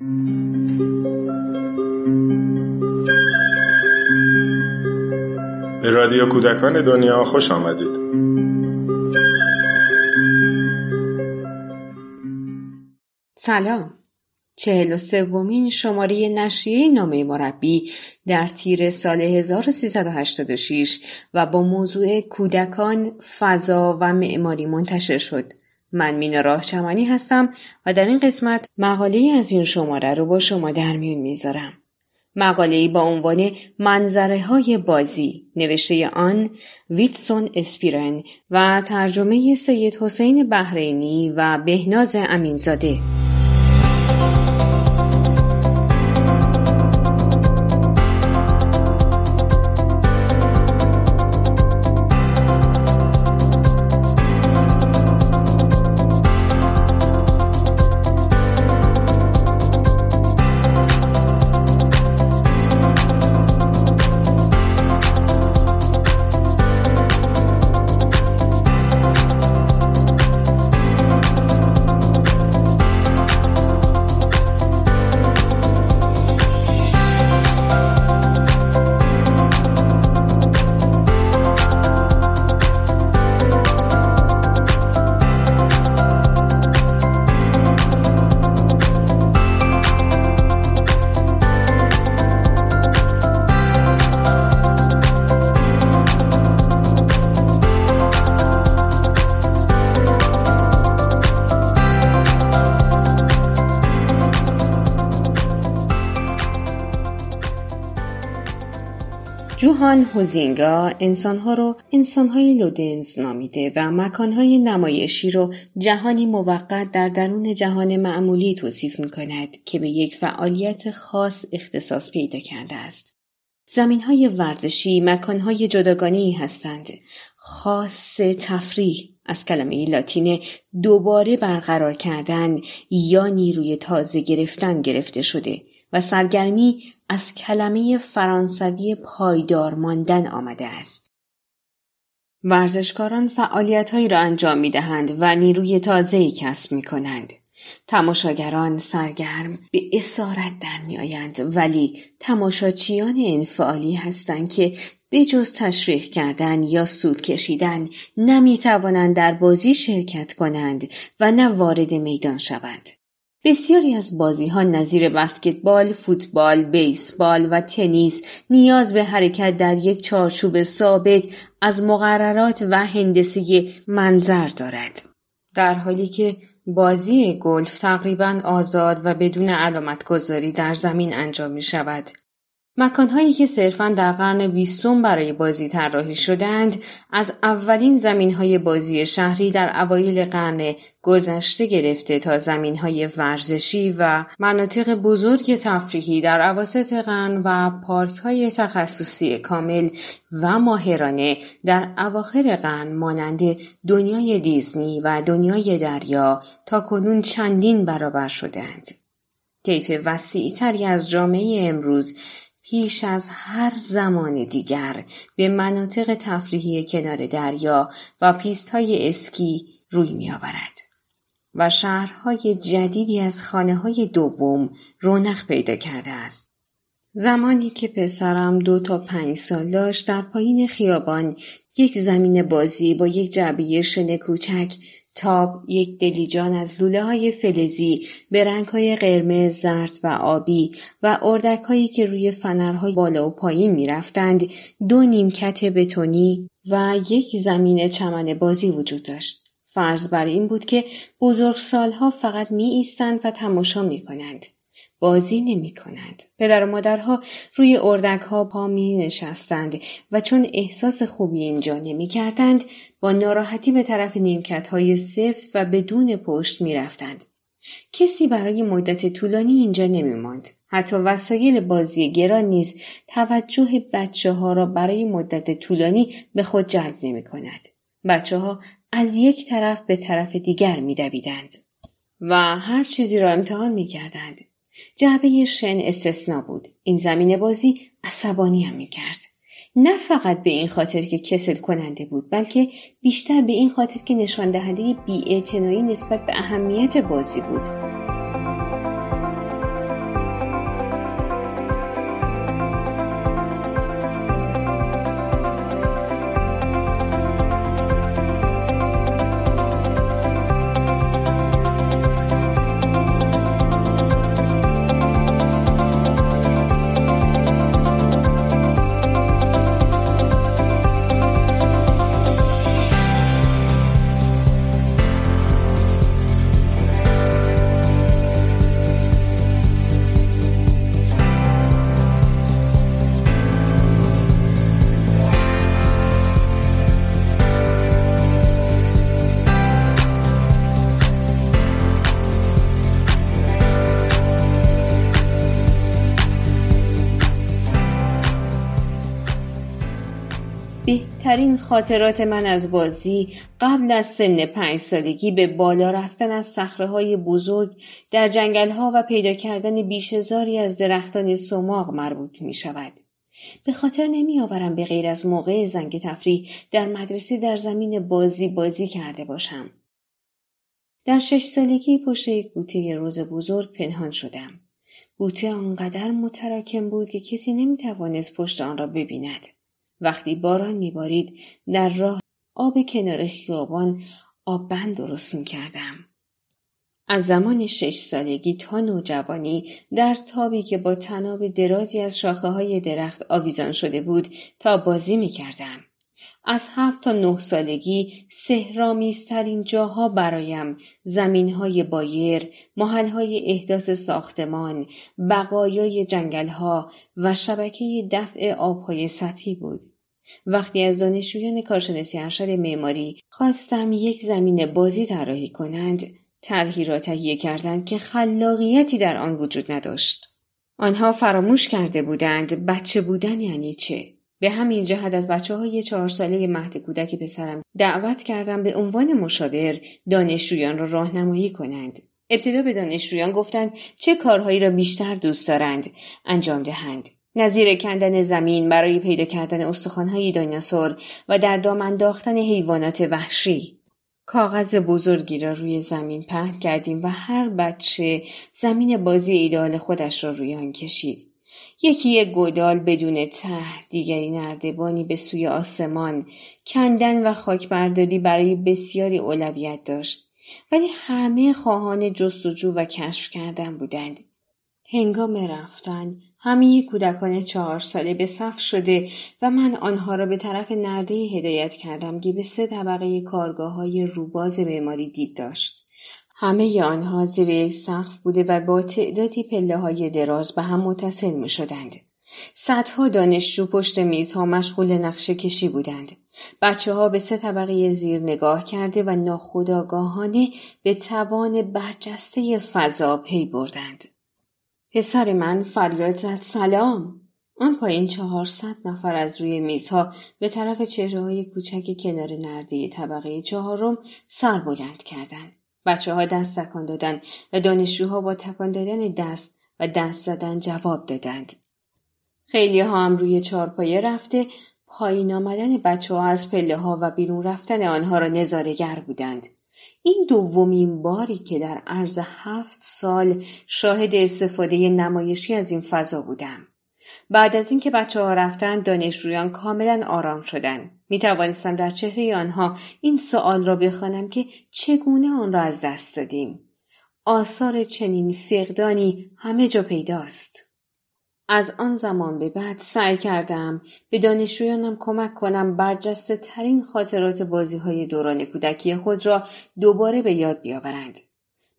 به رادیو کودکان دنیا خوش آمدید سلام چهل و سومین شماره نشریه نامه مربی در تیر سال 1386 و با موضوع کودکان، فضا و معماری منتشر شد. من مینا راه چمنی هستم و در این قسمت مقاله از این شماره رو با شما در میون می‌ذارم. مقاله با عنوان منظره های بازی نوشته آن ویتسون اسپیرن و ترجمه سید حسین بحرینی و بهناز امینزاده جوهان هوزینگا انسانها رو انسانهای لودنز نامیده و مکانهای نمایشی رو جهانی موقت در درون جهان معمولی توصیف می کند که به یک فعالیت خاص اختصاص پیدا کرده است. زمین های ورزشی مکانهای جداگانه هستند. خاص تفریح از کلمه لاتین دوباره برقرار کردن یا نیروی تازه گرفتن گرفته شده و سرگرمی از کلمه فرانسوی پایدار ماندن آمده است. ورزشکاران فعالیتهایی را انجام می دهند و نیروی تازه‌ای کسب می کنند. تماشاگران سرگرم به اسارت در می آیند ولی تماشاچیان انفعالی هستند که به جز تشریح کردن یا سود کشیدن نمی توانند در بازی شرکت کنند و نه وارد میدان شوند. بسیاری از بازی ها نظیر بسکتبال، فوتبال، بیسبال و تنیس نیاز به حرکت در یک چارچوب ثابت از مقررات و هندسه منظر دارد. در حالی که بازی گلف تقریبا آزاد و بدون علامت گذاری در زمین انجام می شود. مکانهایی که صرفا در قرن بیستم برای بازی طراحی شدند از اولین زمینهای بازی شهری در اوایل قرن گذشته گرفته تا زمینهای ورزشی و مناطق بزرگ تفریحی در عواسط قرن و پارکهای تخصصی کامل و ماهرانه در اواخر قرن مانند دنیای دیزنی و دنیای دریا تا کنون چندین برابر شدند. طیف وسیعتری از جامعه امروز پیش از هر زمان دیگر به مناطق تفریحی کنار دریا و پیست های اسکی روی می آورد. و شهرهای جدیدی از خانه های دوم رونق پیدا کرده است. زمانی که پسرم دو تا پنج سال داشت در پایین خیابان یک زمین بازی با یک جعبه شن کوچک تاب یک دلیجان از لوله های فلزی به رنگ های قرمز، زرد و آبی و اردک هایی که روی فنرهای بالا و پایین می رفتند دو نیمکت بتونی و یک زمین چمن بازی وجود داشت. فرض بر این بود که بزرگ سالها فقط می ایستند و تماشا می کنند. بازی نمی کنند. پدر و مادرها روی اردک ها پا می نشستند و چون احساس خوبی اینجا نمی کردند با ناراحتی به طرف نیمکت های سفت و بدون پشت می رفتند. کسی برای مدت طولانی اینجا نمی ماند. حتی وسایل بازی گران نیز توجه بچه ها را برای مدت طولانی به خود جلب نمی کند. بچه ها از یک طرف به طرف دیگر می دویدند. و هر چیزی را امتحان می کردند. جعبه شن استثنا بود. این زمین بازی عصبانی هم می کرد. نه فقط به این خاطر که کسل کننده بود بلکه بیشتر به این خاطر که نشان دهنده نسبت به اهمیت بازی بود. بهترین خاطرات من از بازی قبل از سن پنج سالگی به بالا رفتن از صخره های بزرگ در جنگل ها و پیدا کردن بیشزاری از درختان سماق مربوط می شود. به خاطر نمی آورم به غیر از موقع زنگ تفریح در مدرسه در زمین بازی بازی کرده باشم. در شش سالگی پشت یک بوته روز بزرگ پنهان شدم. بوته آنقدر متراکم بود که کسی نمی توانست پشت آن را ببیند. وقتی باران میبارید در راه آب کنار خیابان آب بند درست می کردم. از زمان شش سالگی تا نوجوانی در تابی که با تناب درازی از شاخه های درخت آویزان شده بود تا بازی می کردم. از هفت تا نه سالگی سهرامیزترین جاها برایم زمینهای بایر، محلهای احداث ساختمان، بقایای جنگلها و شبکه دفع آبهای سطحی بود. وقتی از دانشجویان کارشناسی ارشد معماری خواستم یک زمین بازی طراحی کنند طرحی را تهیه کردند که خلاقیتی در آن وجود نداشت آنها فراموش کرده بودند بچه بودن یعنی چه به همین جهت از بچه های چهار ساله مهد کودک پسرم دعوت کردم به عنوان مشاور دانشجویان را راهنمایی کنند. ابتدا به دانشجویان گفتند چه کارهایی را بیشتر دوست دارند انجام دهند. نظیر کندن زمین برای پیدا کردن استخوانهای دایناسور و در دام انداختن حیوانات وحشی. کاغذ بزرگی را روی زمین پهن کردیم و هر بچه زمین بازی ایدال خودش را روی آن کشید. یکی یک گودال بدون ته دیگری نردبانی به سوی آسمان. کندن و خاکبرداری برای بسیاری اولویت داشت. ولی همه خواهان جستجو و کشف کردن بودند. هنگام رفتن همه کودکان چهار ساله به صف شده و من آنها را به طرف نرده هدایت کردم که به سه طبقه کارگاه های روباز معماری دید داشت. همه آنها زیر یک سقف بوده و با تعدادی پله های دراز به هم متصل می شدند. صدها دانشجو پشت میزها مشغول نقشه کشی بودند. بچه ها به سه طبقه زیر نگاه کرده و ناخداگاهانه به توان برجسته فضا پی بردند. پسر من فریاد زد سلام آن پایین چهارصد نفر از روی میزها به طرف چهره های کوچک کنار نرده طبقه چهارم سر بلند کردند بچه ها دست تکان دادند و دانشجوها با تکان دادن دست و دست زدن جواب دادند خیلی ها هم روی چهارپایه رفته پایین آمدن بچه ها از پله ها و بیرون رفتن آنها را نظارگر بودند. این دومین باری که در عرض هفت سال شاهد استفاده نمایشی از این فضا بودم. بعد از اینکه بچه ها رفتن دانشجویان کاملا آرام شدند. می توانستم در چهره آنها این سوال را بخوانم که چگونه آن را از دست دادیم. آثار چنین فقدانی همه جا پیداست. از آن زمان به بعد سعی کردم به دانشجویانم کمک کنم برجسته ترین خاطرات بازی های دوران کودکی خود را دوباره به یاد بیاورند.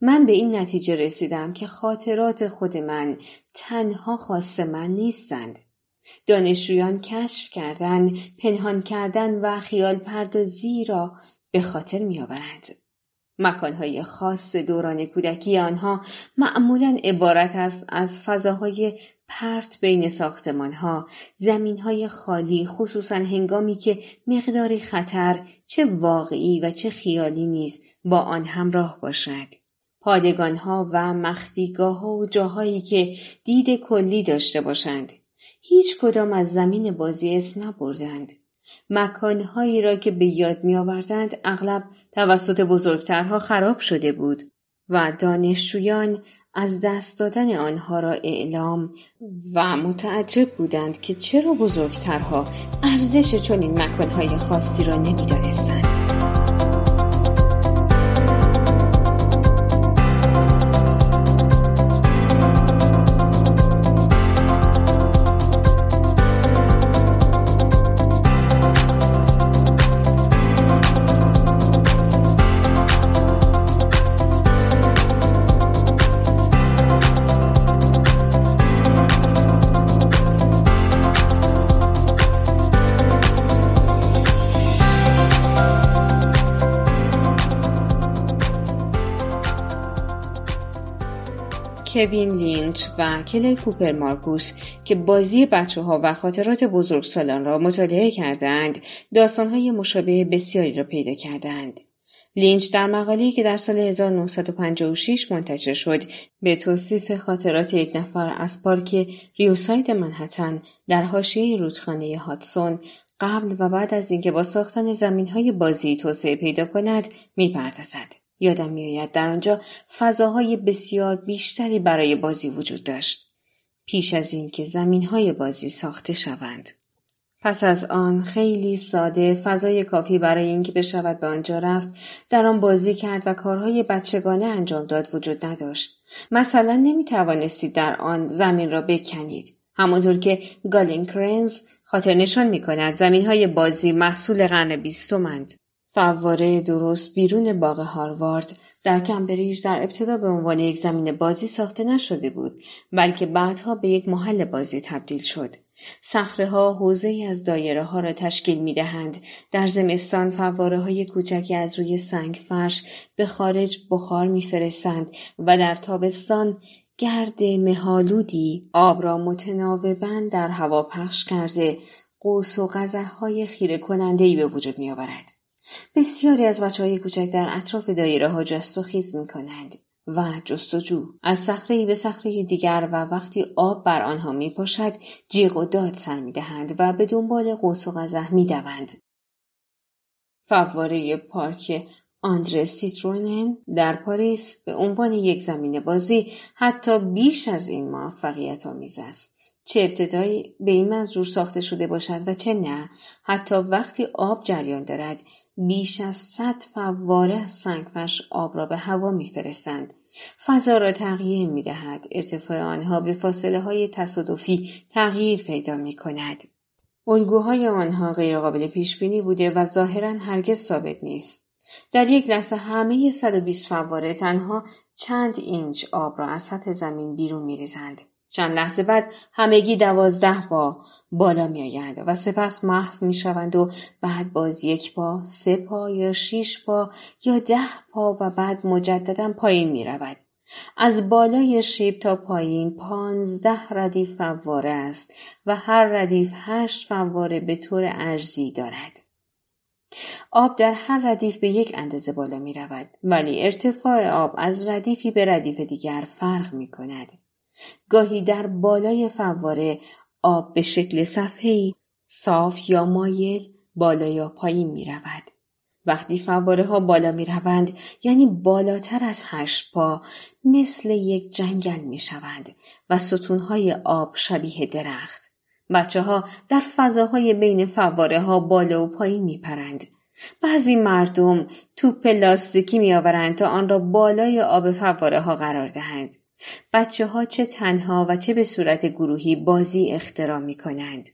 من به این نتیجه رسیدم که خاطرات خود من تنها خاص من نیستند. دانشجویان کشف کردن، پنهان کردن و خیال پردازی را به خاطر میآورند. مکانهای خاص دوران کودکی آنها معمولا عبارت است از فضاهای پرت بین ساختمانها، زمینهای خالی خصوصا هنگامی که مقداری خطر چه واقعی و چه خیالی نیز با آن همراه باشد. پادگانها و مخفیگاه ها و جاهایی که دید کلی داشته باشند. هیچ کدام از زمین بازی اسم نبردند. مکانهایی را که به یاد می آوردند اغلب توسط بزرگترها خراب شده بود و دانشجویان از دست دادن آنها را اعلام و متعجب بودند که چرا بزرگترها ارزش چنین مکانهای خاصی را نمی‌دانستند. کوین لینچ و کلر کوپر مارکوس که بازی بچه ها و خاطرات بزرگسالان را مطالعه کردند داستان های مشابه بسیاری را پیدا کردند. لینچ در مقاله‌ای که در سال 1956 منتشر شد به توصیف خاطرات یک نفر از پارک ریوساید منهتن در حاشیه رودخانه هادسون قبل و بعد از اینکه با ساختن زمینهای بازی توسعه پیدا کند می‌پردازد یادم میآید در آنجا فضاهای بسیار بیشتری برای بازی وجود داشت. پیش از اینکه زمینهای بازی ساخته شوند. پس از آن خیلی ساده فضای کافی برای اینکه بشود به آنجا رفت در آن بازی کرد و کارهای بچگانه انجام داد وجود نداشت. مثلا نمی توانستید در آن زمین را بکنید. همانطور که گالین کرنز خاطر نشان می کند زمین های بازی محصول قرن بیستمند فواره درست بیرون باغ هاروارد در کمبریج در ابتدا به عنوان یک زمین بازی ساخته نشده بود بلکه بعدها به یک محل بازی تبدیل شد صخره ها حوزه ای از دایره ها را تشکیل می دهند. در زمستان فواره های کوچکی از روی سنگ فرش به خارج بخار می فرستند و در تابستان گرد مهالودی آب را متناوبا در هوا پخش کرده قوس و های خیره کننده به وجود می آورد. بسیاری از بچه های کوچک در اطراف دایره ها جست و خیز می کنند. و جستجو از صخره به صخره دیگر و وقتی آب بر آنها می پاشد جیغ و داد سر می دهند و به دنبال قوس و قزح می دوند. فواره پارک آندره سیترونن در پاریس به عنوان یک زمین بازی حتی بیش از این موفقیت آمیز است. چه ابتدایی به این منظور ساخته شده باشد و چه نه حتی وقتی آب جریان دارد بیش از صد فواره از سنگفرش آب را به هوا میفرستند فضا را تغییر می دهد. ارتفاع آنها به فاصله های تصادفی تغییر پیدا می کند. الگوهای آنها غیرقابل پیش بینی بوده و ظاهرا هرگز ثابت نیست. در یک لحظه همه 120 فواره تنها چند اینچ آب را از سطح زمین بیرون می ریزند. چند لحظه بعد همگی دوازده با بالا می آیند و سپس محو می شوند و بعد باز یک پا، سه پا یا شیش پا یا ده پا و بعد مجددا پایین می رود. از بالای شیب تا پایین پانزده ردیف فواره است و هر ردیف هشت فواره به طور ارزی دارد. آب در هر ردیف به یک اندازه بالا می رود ولی ارتفاع آب از ردیفی به ردیف دیگر فرق می کند. گاهی در بالای فواره آب به شکل صفحه‌ای صاف یا مایل بالا یا پایین می رود. وقتی فواره ها بالا می روند یعنی بالاتر از هشت پا مثل یک جنگل می شوند و ستونهای آب شبیه درخت. بچه ها در فضاهای بین فواره ها بالا و پایین می پرند. بعضی مردم توپ لاستیکی می آورند تا آن را بالای آب فواره ها قرار دهند. بچه ها چه تنها و چه به صورت گروهی بازی اختراع می کنند.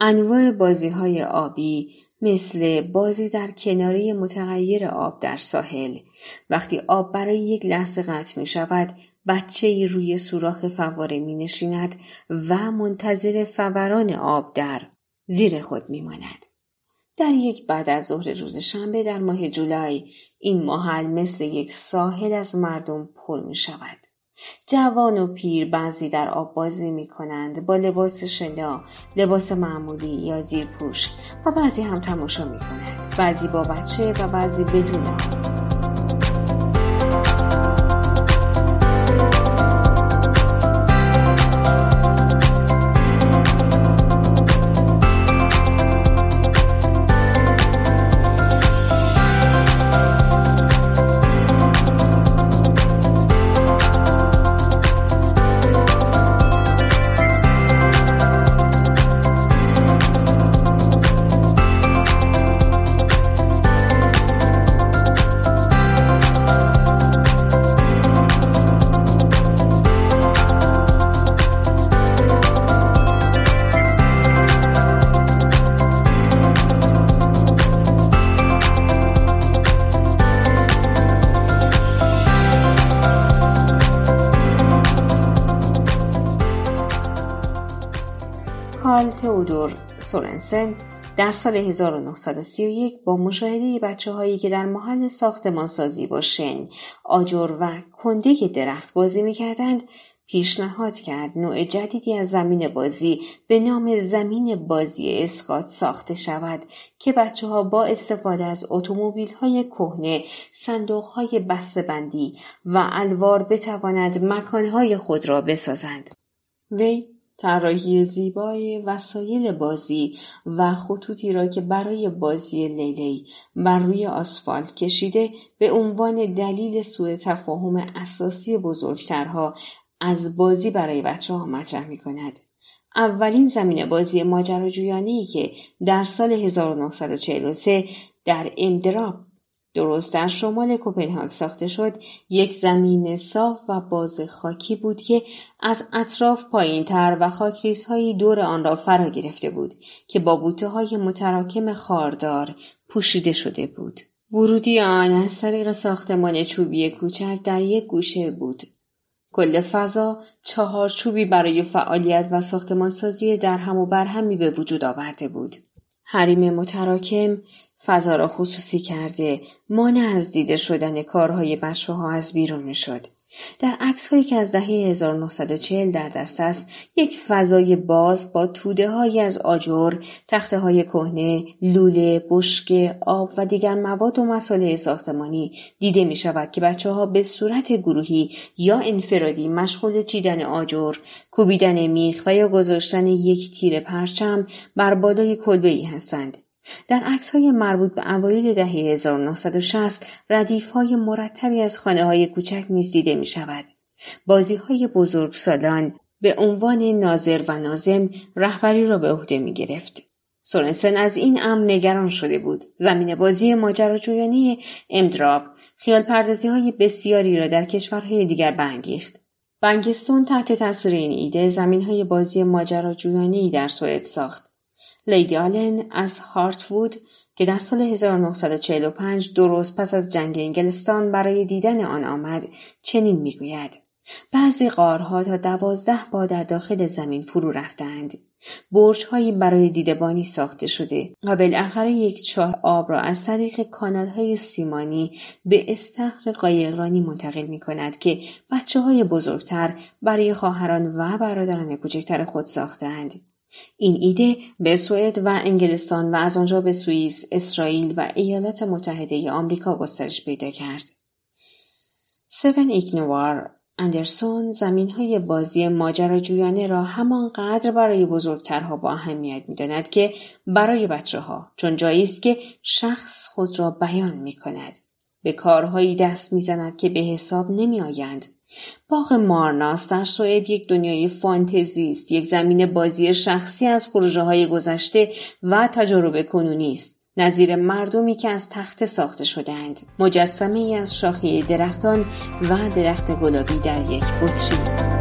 انواع بازی های آبی مثل بازی در کناره متغیر آب در ساحل وقتی آب برای یک لحظه قطع می شود بچه ای روی سوراخ فواره می نشیند و منتظر فوران آب در زیر خود می ماند. در یک بعد از ظهر روز شنبه در ماه جولای این محل مثل یک ساحل از مردم پر می شود. جوان و پیر بعضی در آب بازی می کنند با لباس شنا، لباس معمولی یا زیرپوش و بعضی هم تماشا می کنند. بعضی با بچه و بعضی بدون آب. سورنسن در سال 1931 با مشاهده بچه هایی که در محل ساختمانسازی با شن، آجر و کنده درخت بازی می کردند پیشنهاد کرد نوع جدیدی از زمین بازی به نام زمین بازی اسقاط ساخته شود که بچه ها با استفاده از اتومبیل های کهنه، صندوق های بندی و الوار بتواند مکان های خود را بسازند. وی طراحی زیبای وسایل بازی و خطوطی را که برای بازی لیلی بر روی آسفالت کشیده به عنوان دلیل سوء تفاهم اساسی بزرگترها از بازی برای بچه ها مطرح می کند. اولین زمین بازی ماجراجویانه که در سال 1943 در اندراپ درست در شمال کوپنهاگ ساخته شد یک زمین صاف و باز خاکی بود که از اطراف پایین تر و های دور آن را فرا گرفته بود که با بوته های متراکم خاردار پوشیده شده بود. ورودی آن از طریق ساختمان چوبی کوچک در یک گوشه بود. کل فضا چهارچوبی برای فعالیت و ساختمانسازی در هم و برهمی به وجود آورده بود. حریم متراکم فضا را خصوصی کرده مانع از دیده شدن کارهای بچه ها از بیرون می شد. در عکس هایی که از دهه 1940 در دست است یک فضای باز با توده های از آجر، تخته های کهنه، لوله، بشکه، آب و دیگر مواد و مساله ساختمانی دیده می شود که بچه ها به صورت گروهی یا انفرادی مشغول چیدن آجر، کوبیدن میخ و یا گذاشتن یک تیر پرچم بر بالای کلبه ای هستند. در عکس های مربوط به اوایل دهه 1960 ردیف های مرتبی از خانه های کوچک نیز دیده می شود. بازی های بزرگ سالان به عنوان ناظر و نازم رهبری را به عهده می گرفت. سورنسن از این امر نگران شده بود. زمین بازی ماجراجویانه امدراب خیال پردازی های بسیاری را در کشورهای دیگر برانگیخت. بنگستون تحت تاثیر این ایده زمین های بازی ماجراجویانه در سوئد ساخت. لیدی آلن از هارتوود که در سال 1945 درست پس از جنگ انگلستان برای دیدن آن آمد چنین می‌گوید بعضی قارها تا دوازده با در داخل زمین فرو رفتند. برجهایی برای دیدبانی ساخته شده و بالاخره یک چاه آب را از طریق کانالهای سیمانی به استخر قایقرانی منتقل می کند که بچه های بزرگتر برای خواهران و برادران کوچکتر خود ساختند. این ایده به سوئد و انگلستان و از آنجا به سوئیس، اسرائیل و ایالات متحده آمریکا گسترش پیدا کرد. سون ایگنوار اندرسون زمین های بازی ماجراجویانه را همانقدر برای بزرگترها با اهمیت می‌داند که برای بچه ها چون جایی است که شخص خود را بیان می کند. به کارهایی دست می‌زند که به حساب نمی آیند باغ مارناس در سوئد یک دنیای فانتزی است. یک زمین بازی شخصی از پروژه های گذشته و تجربه کنونی است. نظیر مردمی که از تخت ساخته شدهاند. مجسمه ای از شاخه درختان و درخت گلابی در یک بطری.